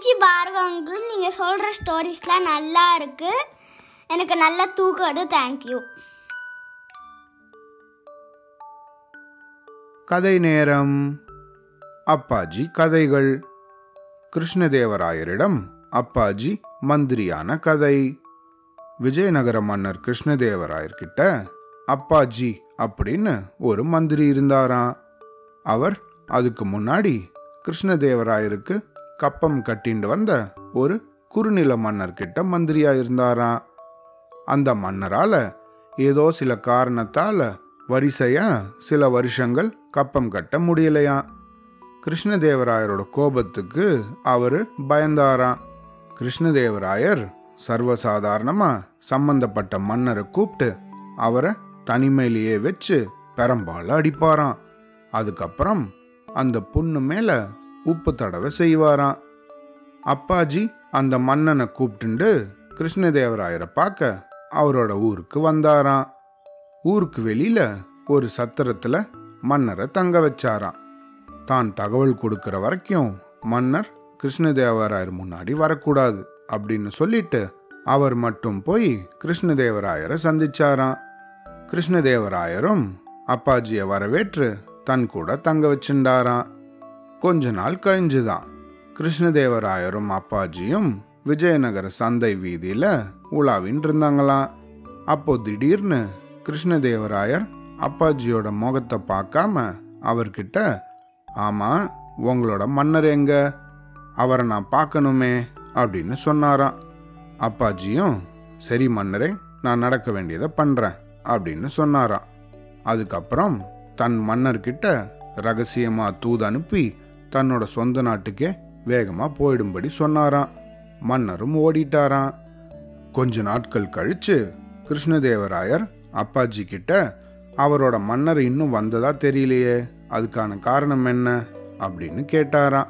Thank you Bhargav நீங்கள் சொல்கிற ஸ்டோரிஸ்லாம் நல்லா இருக்குது எனக்கு நல்ல தூக்கம் வருது தேங்க்யூ கதை நேரம். அப்பாஜி கதைகள். கிருஷ்ணதேவராயரிடம் அப்பாஜி மந்திரியான கதை. விஜயநகர மன்னர் கிருஷ்ணதேவராயர்கிட்ட அப்பாஜி அப்படின்னு ஒரு மந்திரி இருந்தாராம். அவர் அதுக்கு முன்னாடி கிருஷ்ணதேவராயருக்கு கப்பம் கட்டிண்டு வந்த ஒரு குறுநில மன்னர்கிட்ட மந்திரியா இருந்தாராம். அந்த மன்னரால ஏதோ சில காரணத்தால வரிசையா சில வருஷங்கள் கப்பம் கட்ட முடியலையாம். கிருஷ்ணதேவராயரோட கோபத்துக்கு அவரு பயந்தாராம். கிருஷ்ணதேவராயர் சர்வசாதாரணமா சம்பந்தப்பட்ட மன்னரை கூப்பிட்டு அவரை தனிமையிலேயே வச்சு பெரம்பால அடிப்பாராம். அதுக்கப்புறம் அந்த புண்ணு மேலே உப்பு தடவை செய்வாராம். அப்பாஜி அந்த மன்னனை கூப்பிட்டுண்டு கிருஷ்ணதேவராயரை பார்க்க அவரோட ஊருக்கு வந்தாராம். ஊருக்கு வெளியில ஒரு சத்திரத்துல மன்னரை தங்க வச்சாராம். தான் தகவல் கொடுக்கிற வரைக்கும் மன்னர் கிருஷ்ணதேவராயர் முன்னாடி வரக்கூடாது அப்படின்னு சொல்லிட்டு அவர் மட்டும் போய் கிருஷ்ணதேவராயரை சந்திச்சாராம். கிருஷ்ணதேவராயரும் அப்பாஜியை வரவேற்று தன் கூட தங்க வச்சுண்டாராம் கொஞ்ச நாள் கழிஞ்சுதான். கிருஷ்ணதேவராயரும் அப்பாஜியும் விஜயநகர சந்தை வீதியில உலாவின் இருந்தாங்களாம். அப்போ திடீர்னு கிருஷ்ணதேவராயர் அப்பாஜியோட முகத்தை பார்க்காம அவர்கிட்ட ஆமா உங்களோட மன்னர் எங்க? அவரை நான் பார்க்கணுமே அப்படின்னு சொன்னாராம். அப்பாஜியும் சரி மன்னரே நான் நடக்க வேண்டியதை பண்றேன் அப்படின்னு சொன்னாராம். அதுக்கப்புறம் தன் மன்னர்கிட்ட ரகசியமா தூது அனுப்பி தன்னோட சொந்த நாட்டுக்கே வேகமாக போயிடும்படி சொன்னாராம். மன்னரும் ஓடிட்டாராம். கொஞ்ச நாட்கள் கழிச்சு கிருஷ்ணதேவராயர் அப்பாஜி கிட்ட அவரோட மன்னர் இன்னும் வந்ததா தெரியலையே அதுக்கான காரணம் என்ன? அப்படின்னு கேட்டாராம்.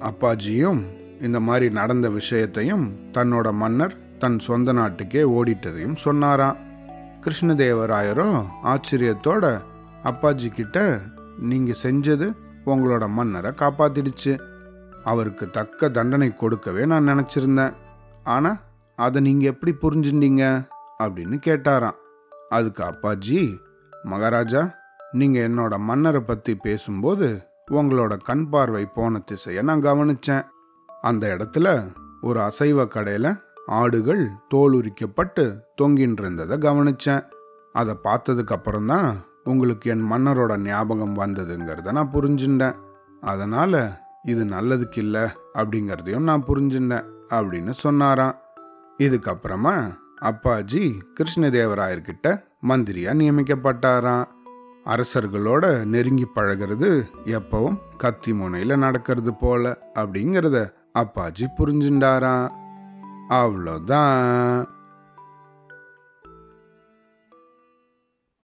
அப்பாஜியும் இந்த மாதிரி நடந்த விஷயத்தையும் தன்னோட மன்னர் தன் சொந்த நாட்டுக்கே ஓடிட்டதையும் சொன்னாராம். கிருஷ்ணதேவராயரும் ஆச்சரியத்தோட அப்பாஜி கிட்ட நீங்கள் செஞ்சது உங்களோட மன்னரை காப்பாத்திடுச்சு. அவருக்கு தக்க தண்டனை கொடுக்கவே நான் நினச்சிருந்தேன். ஆனால் அதை நீங்கள் எப்படி புரிஞ்சுட்டீங்க? அப்படின்னு கேட்டாராம். அதுக்கு அப்பாஜி மகாராஜா நீங்கள் என்னோட மன்னரை பற்றி பேசும்போது உங்களோட கண் பார்வை போன திசையை நான் கவனித்தேன் அந்த இடத்துல ஒரு அசைவ கடையில் ஆடுகள் தோல் உரிக்கப்பட்டு தொங்கின்னு இருந்ததை கவனிச்சேன். அதை பார்த்ததுக்கு அப்புறம்தான் உங்களுக்கு என் மன்னரோட ஞாபகம் வந்ததுங்கிறத நான் புரிஞ்சுட்டேன். அதனால் இது நல்லதுக்கு இல்லை அப்படிங்கிறதையும் நான் புரிஞ்சுட்டேன் அப்படின்னு சொன்னாராம். இதுக்கப்புறமா அப்பாஜி கிருஷ்ணதேவராயர்கிட்ட மந்திரியாக நியமிக்கப்பட்டாராம். அரசர்களோட நெருங்கி பழகிறது எப்பவும் கத்தி முனையில் நடக்கிறது போல அப்படிங்கிறத அப்பாஜி புரிஞ்சுண்டாராம் அவ்வளோதான்